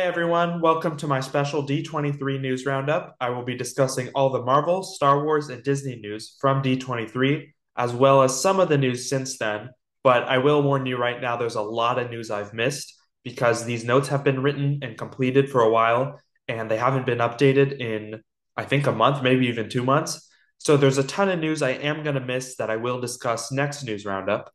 Hey everyone, welcome to my special D23 news roundup. I will be discussing all the Marvel, Star Wars, and Disney news from D23, as well as some of the news since then. But I will warn you right now, there's a lot of news I've missed because these notes have been written and completed for a while, and they haven't been updated in, I think, a month, maybe even two months. So there's a ton of news I am going to miss that I will discuss next news roundup.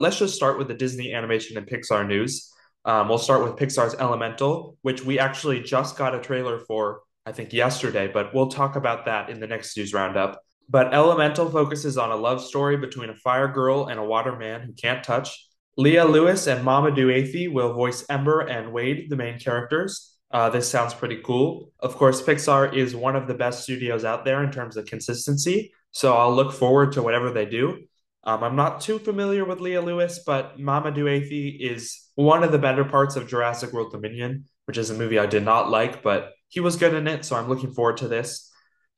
Let's just start with the Disney animation and Pixar news. Um, we'll start with Pixar's Elemental, which we actually just got a trailer for, I think, yesterday, but we'll talk about that in the next news roundup. But Elemental focuses on a love story between a fire girl and a water man who can't touch. Leah Lewis and Mamoudou Athie will voice Ember and Wade, the main characters. Uh, this sounds pretty cool. Of course, Pixar is one of the best studios out there in terms of consistency, so I'll look forward to whatever they do. Um, I'm not too familiar with Leah Lewis, but Mamoudou Athie is one of the better parts of Jurassic World Dominion, which is a movie I did not like, but he was good in it, so I'm looking forward to this.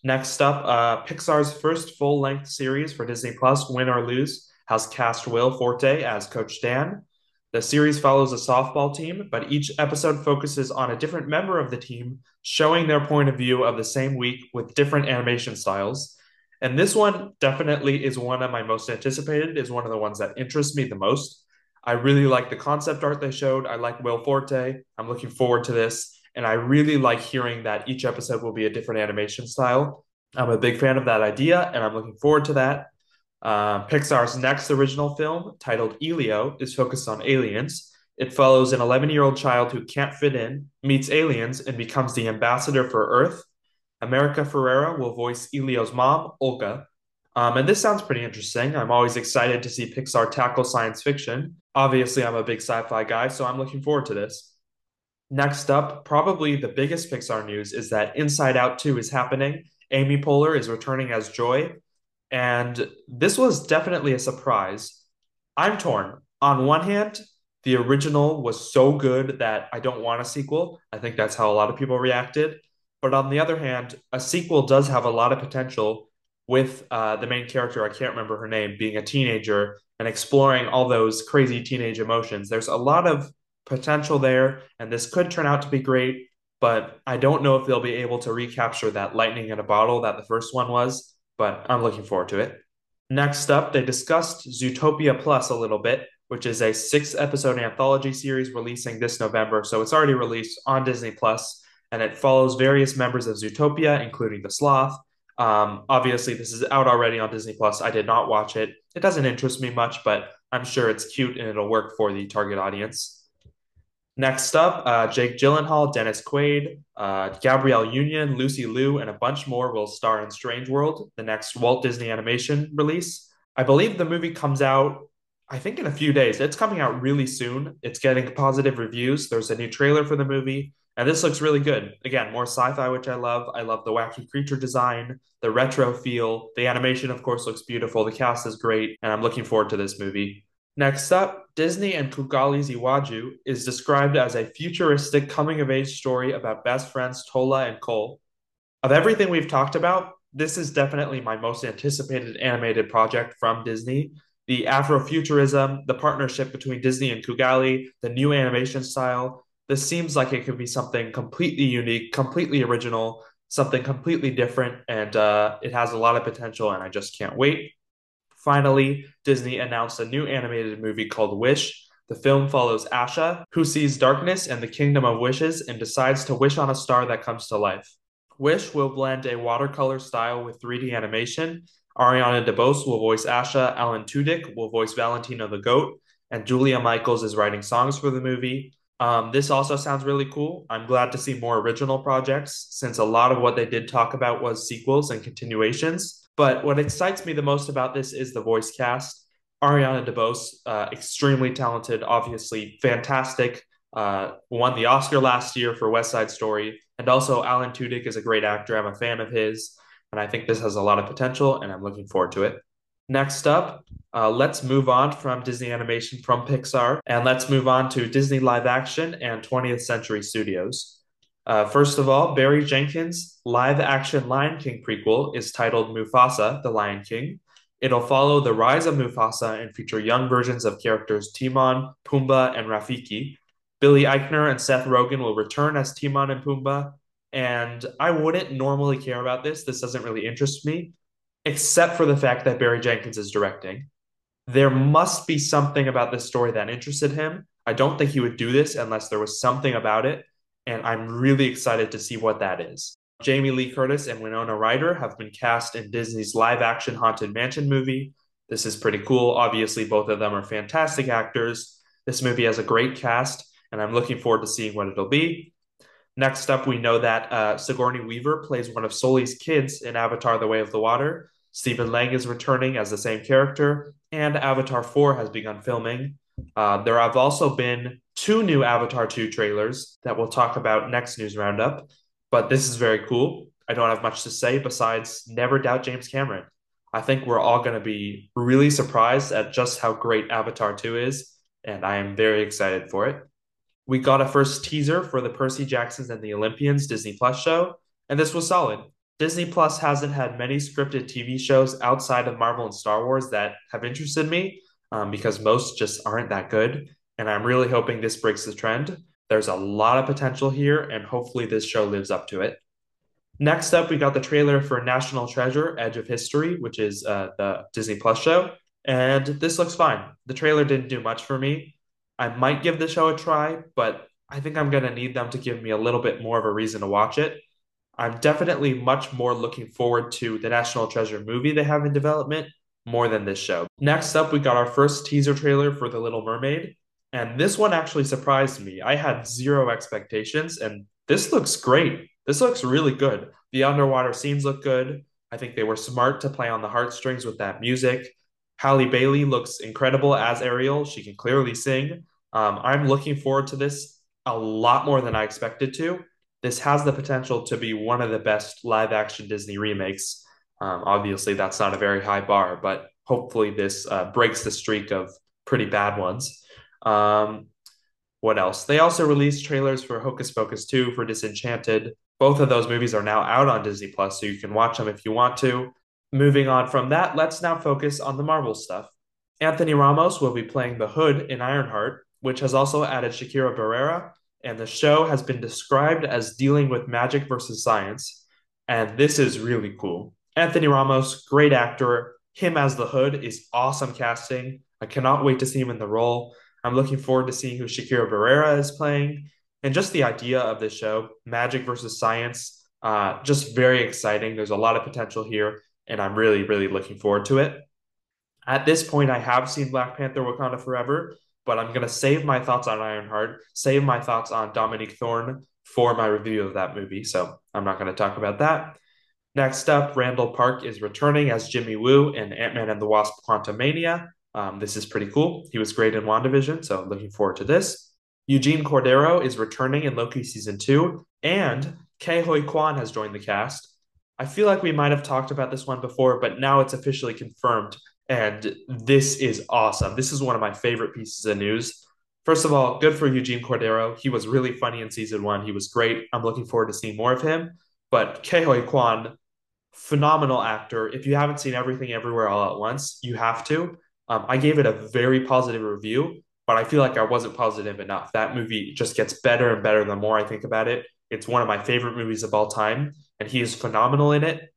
Next up, uh, Pixar's first full length series for Disney Plus, Win or Lose, has cast Will Forte as Coach Dan. The series follows a softball team, but each episode focuses on a different member of the team, showing their point of view of the same week with different animation styles. And this one definitely is one of my most anticipated, is one of the ones that interests me the most. I really like the concept art they showed. I like Will Forte. I'm looking forward to this. And I really like hearing that each episode will be a different animation style. I'm a big fan of that idea, and I'm looking forward to that. Uh, Pixar's next original film, titled Elio, is focused on aliens. It follows an 11 year old child who can't fit in, meets aliens, and becomes the ambassador for Earth America Ferrera will voice Elio's mom, Olga. Um, and this sounds pretty interesting. I'm always excited to see Pixar tackle science fiction. Obviously, I'm a big sci fi guy, so I'm looking forward to this. Next up, probably the biggest Pixar news is that Inside Out 2 is happening. Amy Poehler is returning as Joy. And this was definitely a surprise. I'm torn. On one hand, the original was so good that I don't want a sequel. I think that's how a lot of people reacted. But on the other hand, a sequel does have a lot of potential with uh, the main character, I can't remember her name, being a teenager and exploring all those crazy teenage emotions. There's a lot of potential there, and this could turn out to be great, but I don't know if they'll be able to recapture that lightning in a bottle that the first one was, but I'm looking forward to it. Next up, they discussed Zootopia Plus a little bit, which is a six episode anthology series releasing this November. So it's already released on Disney Plus and it follows various members of Zootopia, including the sloth. Um, obviously, this is out already on Disney Plus. I did not watch it. It doesn't interest me much, but I'm sure it's cute and it'll work for the target audience. Next up, uh, Jake Gyllenhaal, Dennis Quaid, uh, Gabrielle Union, Lucy Liu, and a bunch more will star in Strange World, the next Walt Disney animation release. I believe the movie comes out, I think, in a few days. It's coming out really soon. It's getting positive reviews. There's a new trailer for the movie. And this looks really good. Again, more sci-fi, which I love. I love the wacky creature design, the retro feel. The animation, of course, looks beautiful. The cast is great, and I'm looking forward to this movie. Next up, Disney and Kugali's Iwaju is described as a futuristic coming-of-age story about best friends Tola and Kole. Of everything we've talked about, this is definitely my most anticipated animated project from Disney. The Afrofuturism, the partnership between Disney and Kugali, the new animation style, this seems like it could be something completely unique, completely original, something completely different, and uh, it has a lot of potential, and I just can't wait. Finally, Disney announced a new animated movie called Wish. The film follows Asha, who sees darkness and the kingdom of wishes and decides to wish on a star that comes to life. Wish will blend a watercolor style with 3D animation. Ariana DeBose will voice Asha, Alan Tudyk will voice Valentino the Goat, and Julia Michaels is writing songs for the movie. Um, this also sounds really cool. I'm glad to see more original projects since a lot of what they did talk about was sequels and continuations. But what excites me the most about this is the voice cast. Ariana DeBose, uh, extremely talented, obviously fantastic. Uh, won the Oscar last year for West Side Story, and also Alan Tudyk is a great actor. I'm a fan of his, and I think this has a lot of potential, and I'm looking forward to it. Next up, uh, let's move on from Disney Animation from Pixar and let's move on to Disney Live Action and 20th Century Studios. Uh, first of all, Barry Jenkins' live action Lion King prequel is titled Mufasa, the Lion King. It'll follow the rise of Mufasa and feature young versions of characters Timon, Pumbaa, and Rafiki. Billy Eichner and Seth Rogen will return as Timon and Pumbaa. And I wouldn't normally care about this. This doesn't really interest me, except for the fact that Barry Jenkins is directing. There must be something about this story that interested him. I don't think he would do this unless there was something about it. And I'm really excited to see what that is. Jamie Lee Curtis and Winona Ryder have been cast in Disney's live action Haunted Mansion movie. This is pretty cool. Obviously, both of them are fantastic actors. This movie has a great cast, and I'm looking forward to seeing what it'll be. Next up, we know that uh, Sigourney Weaver plays one of Sully's kids in Avatar The Way of the Water. Stephen Lang is returning as the same character, and Avatar 4 has begun filming. Uh, there have also been two new Avatar 2 trailers that we'll talk about next news roundup, but this is very cool. I don't have much to say besides never doubt James Cameron. I think we're all going to be really surprised at just how great Avatar 2 is, and I am very excited for it. We got a first teaser for the Percy Jacksons and the Olympians Disney Plus show, and this was solid. Disney Plus hasn't had many scripted TV shows outside of Marvel and Star Wars that have interested me um, because most just aren't that good. And I'm really hoping this breaks the trend. There's a lot of potential here, and hopefully, this show lives up to it. Next up, we got the trailer for National Treasure Edge of History, which is uh, the Disney Plus show. And this looks fine. The trailer didn't do much for me. I might give the show a try, but I think I'm going to need them to give me a little bit more of a reason to watch it. I'm definitely much more looking forward to the National Treasure movie they have in development more than this show. Next up, we got our first teaser trailer for The Little Mermaid. And this one actually surprised me. I had zero expectations, and this looks great. This looks really good. The underwater scenes look good. I think they were smart to play on the heartstrings with that music. Halle Bailey looks incredible as Ariel. She can clearly sing. Um, I'm looking forward to this a lot more than I expected to. This has the potential to be one of the best live action Disney remakes. Um, obviously, that's not a very high bar, but hopefully, this uh, breaks the streak of pretty bad ones. Um, what else? They also released trailers for Hocus Pocus 2 for Disenchanted. Both of those movies are now out on Disney Plus, so you can watch them if you want to. Moving on from that, let's now focus on the Marvel stuff. Anthony Ramos will be playing the Hood in Ironheart, which has also added Shakira Barrera, and the show has been described as dealing with magic versus science. And this is really cool. Anthony Ramos, great actor. Him as the Hood is awesome casting. I cannot wait to see him in the role. I'm looking forward to seeing who Shakira Barrera is playing. And just the idea of this show, magic versus science, uh, just very exciting. There's a lot of potential here and I'm really, really looking forward to it. At this point, I have seen Black Panther Wakanda Forever, but I'm going to save my thoughts on Ironheart, save my thoughts on Dominique Thorne for my review of that movie. So I'm not going to talk about that. Next up, Randall Park is returning as Jimmy Woo in Ant Man and the Wasp Quantumania. Um, this is pretty cool. He was great in WandaVision, so looking forward to this. Eugene Cordero is returning in Loki season two, and Ke Huy Quan has joined the cast. I feel like we might have talked about this one before, but now it's officially confirmed. And this is awesome. This is one of my favorite pieces of news. First of all, good for Eugene Cordero. He was really funny in season one. He was great. I'm looking forward to seeing more of him. But Ke Huy Quan, phenomenal actor. If you haven't seen Everything Everywhere All at Once, you have to. Um, I gave it a very positive review, but I feel like I wasn't positive enough. That movie just gets better and better the more I think about it. It's one of my favorite movies of all time and he is phenomenal in it.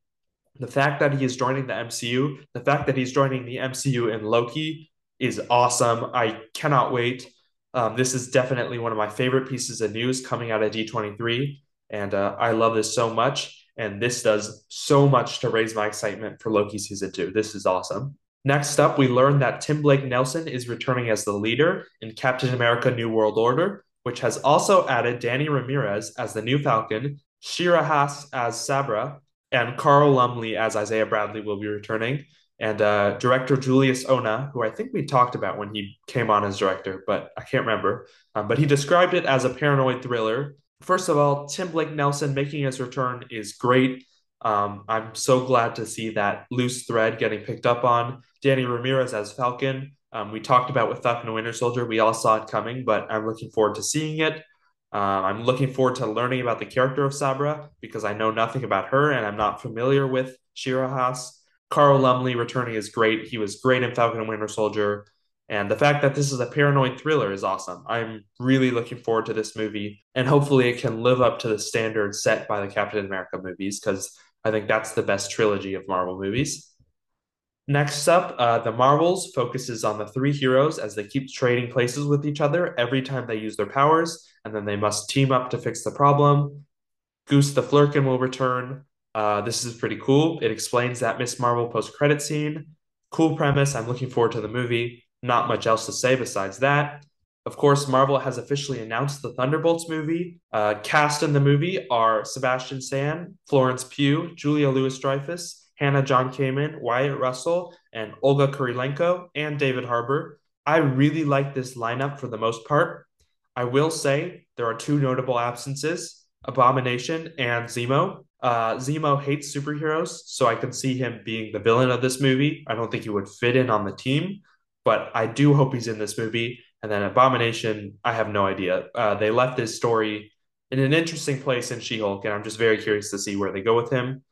The fact that he is joining the MCU, the fact that he's joining the MCU in Loki is awesome. I cannot wait. Um, this is definitely one of my favorite pieces of news coming out of D23, and uh, I love this so much. And this does so much to raise my excitement for Loki season two. This is awesome. Next up, we learned that Tim Blake Nelson is returning as the leader in Captain America New World Order, which has also added Danny Ramirez as the new Falcon Shira Haas as Sabra, and Carl Lumbly as Isaiah Bradley will be returning. And uh, director Julius Onah, who I think we talked about when he came on as director, but I can't remember. Um, but he described it as a paranoid thriller. First of all, Tim Blake Nelson making his return is great. Um, I'm so glad to see that loose thread getting picked up on. Danny Ramirez as Falcon. Um, we talked about with Falcon and Winter Soldier. We all saw it coming, but I'm looking forward to seeing it. Uh, I'm looking forward to learning about the character of Sabra because I know nothing about her and I'm not familiar with Shira Haas. Carl Lumbly returning is great. He was great in Falcon and Winter Soldier. And the fact that this is a paranoid thriller is awesome. I'm really looking forward to this movie, and hopefully it can live up to the standards set by the Captain America movies, because I think that's the best trilogy of Marvel movies. Next up, uh, the Marvels focuses on the three heroes as they keep trading places with each other every time they use their powers, and then they must team up to fix the problem. Goose the Flerken will return. Uh, this is pretty cool. It explains that Miss Marvel post credit scene. Cool premise. I'm looking forward to the movie. Not much else to say besides that. Of course, Marvel has officially announced the Thunderbolts movie. Uh, cast in the movie are Sebastian Stan, Florence Pugh, Julia Louis Dreyfus, Hannah John Kamen, Wyatt Russell, and Olga Kurylenko, and David Harbour. I really like this lineup for the most part. I will say there are two notable absences Abomination and Zemo. Uh, Zemo hates superheroes, so I can see him being the villain of this movie. I don't think he would fit in on the team, but I do hope he's in this movie. And then Abomination, I have no idea. Uh, they left his story in an interesting place in She Hulk, and I'm just very curious to see where they go with him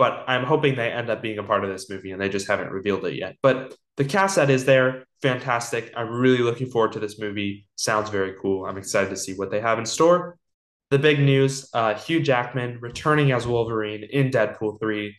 but I'm hoping they end up being a part of this movie and they just haven't revealed it yet. But the cast that is there, fantastic. I'm really looking forward to this movie. Sounds very cool. I'm excited to see what they have in store. The big news uh, Hugh Jackman returning as Wolverine in Deadpool 3.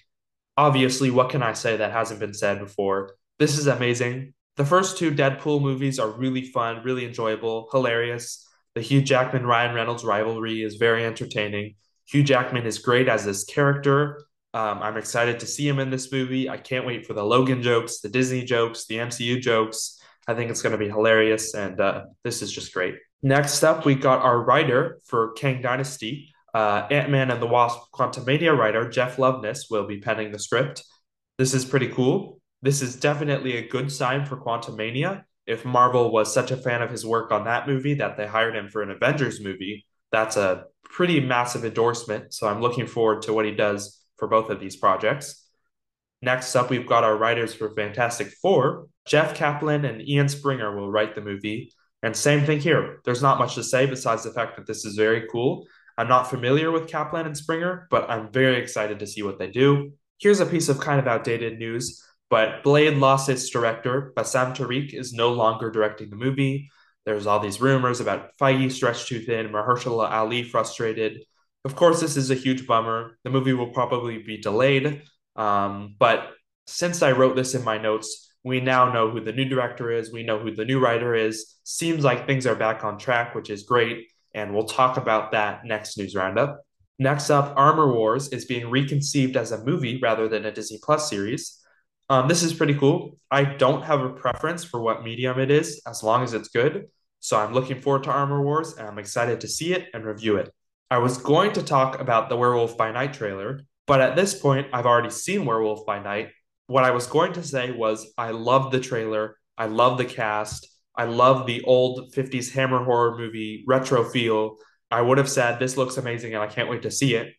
Obviously, what can I say that hasn't been said before? This is amazing. The first two Deadpool movies are really fun, really enjoyable, hilarious. The Hugh Jackman Ryan Reynolds rivalry is very entertaining. Hugh Jackman is great as this character. Um, I'm excited to see him in this movie. I can't wait for the Logan jokes, the Disney jokes, the MCU jokes. I think it's going to be hilarious, and uh, this is just great. Next up, we got our writer for Kang Dynasty. Uh, Ant Man and the Wasp Quantumania writer Jeff Loveness will be penning the script. This is pretty cool. This is definitely a good sign for Quantumania. If Marvel was such a fan of his work on that movie that they hired him for an Avengers movie, that's a pretty massive endorsement. So I'm looking forward to what he does for both of these projects. Next up, we've got our writers for Fantastic Four. Jeff Kaplan and Ian Springer will write the movie. And same thing here. There's not much to say besides the fact that this is very cool. I'm not familiar with Kaplan and Springer, but I'm very excited to see what they do. Here's a piece of kind of outdated news, but Blade lost its director. Bassam Tariq is no longer directing the movie. There's all these rumors about Feige stretched too thin, Mahershala Ali frustrated. Of course, this is a huge bummer. The movie will probably be delayed. Um, but since I wrote this in my notes, we now know who the new director is. We know who the new writer is. Seems like things are back on track, which is great. And we'll talk about that next news roundup. Next up, Armor Wars is being reconceived as a movie rather than a Disney Plus series. Um, this is pretty cool. I don't have a preference for what medium it is, as long as it's good. So I'm looking forward to Armor Wars, and I'm excited to see it and review it. I was going to talk about the Werewolf by Night trailer, but at this point, I've already seen Werewolf by Night. What I was going to say was I love the trailer. I love the cast. I love the old 50s hammer horror movie retro feel. I would have said this looks amazing and I can't wait to see it.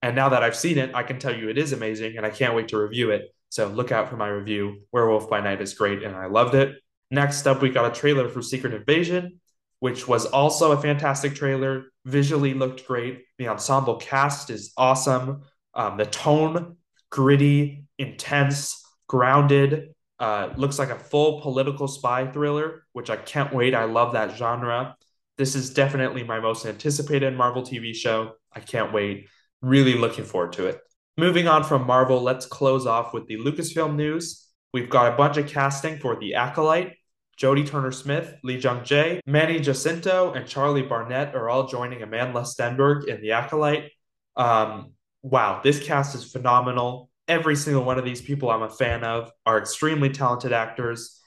And now that I've seen it, I can tell you it is amazing and I can't wait to review it. So look out for my review. Werewolf by Night is great and I loved it. Next up, we got a trailer for Secret Invasion which was also a fantastic trailer. Visually looked great. The ensemble cast is awesome. Um, the tone, gritty, intense, grounded. Uh, looks like a full political spy thriller, which I can't wait. I love that genre. This is definitely my most anticipated Marvel TV show. I can't wait. Really looking forward to it. Moving on from Marvel, let's close off with the Lucasfilm news. We've got a bunch of casting for The Acolyte, Jodie Turner Smith, Lee Jung Jae, Manny Jacinto, and Charlie Barnett are all joining Amandla Stenberg in The Acolyte. Um, wow, this cast is phenomenal. Every single one of these people I'm a fan of are extremely talented actors.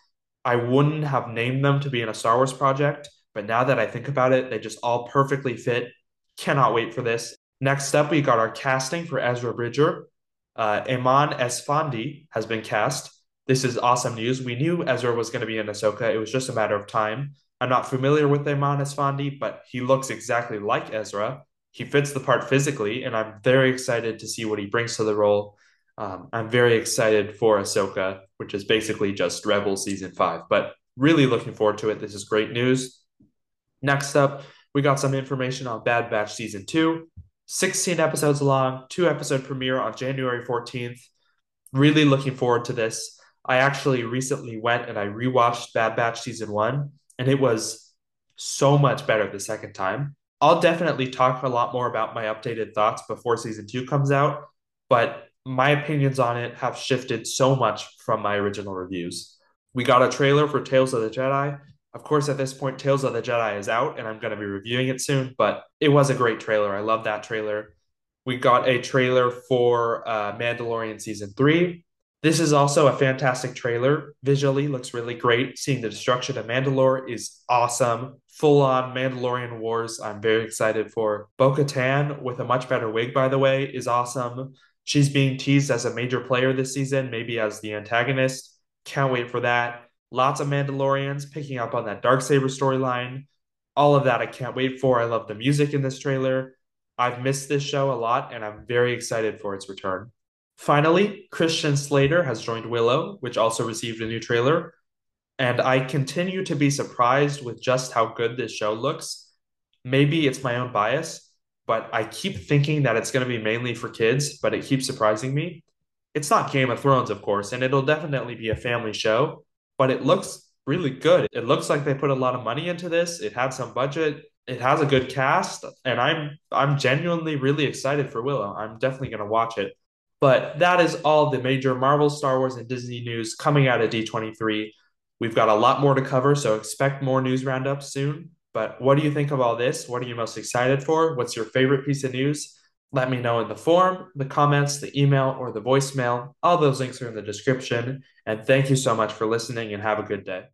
I wouldn't have named them to be in a Star Wars project, but now that I think about it, they just all perfectly fit. Cannot wait for this. Next up, we got our casting for Ezra Bridger. Uh, Eman Esfandi has been cast this is awesome news. We knew Ezra was going to be in Ahsoka. It was just a matter of time. I'm not familiar with Eman Esfandi, but he looks exactly like Ezra. He fits the part physically, and I'm very excited to see what he brings to the role. Um, I'm very excited for Ahsoka, which is basically just Rebel season five, but really looking forward to it. This is great news. Next up, we got some information on Bad Batch season two, 16 episodes long, two episode premiere on January 14th. Really looking forward to this. I actually recently went and I rewatched Bad Batch season one, and it was so much better the second time. I'll definitely talk a lot more about my updated thoughts before season two comes out, but my opinions on it have shifted so much from my original reviews. We got a trailer for Tales of the Jedi. Of course, at this point, Tales of the Jedi is out and I'm going to be reviewing it soon, but it was a great trailer. I love that trailer. We got a trailer for uh, Mandalorian season three. This is also a fantastic trailer. Visually looks really great. Seeing the destruction of Mandalore is awesome. Full on Mandalorian Wars. I'm very excited for. Bo Katan, with a much better wig, by the way, is awesome. She's being teased as a major player this season, maybe as the antagonist. Can't wait for that. Lots of Mandalorians picking up on that dark saber storyline. All of that I can't wait for. I love the music in this trailer. I've missed this show a lot and I'm very excited for its return. Finally, Christian Slater has joined Willow, which also received a new trailer. And I continue to be surprised with just how good this show looks. Maybe it's my own bias, but I keep thinking that it's going to be mainly for kids, but it keeps surprising me. It's not Game of Thrones, of course, and it'll definitely be a family show, but it looks really good. It looks like they put a lot of money into this. It had some budget. It has a good cast, and I'm I'm genuinely really excited for Willow. I'm definitely going to watch it. But that is all the major Marvel, Star Wars, and Disney news coming out of D23. We've got a lot more to cover, so expect more news roundups soon. But what do you think of all this? What are you most excited for? What's your favorite piece of news? Let me know in the form, the comments, the email, or the voicemail. All those links are in the description. And thank you so much for listening and have a good day.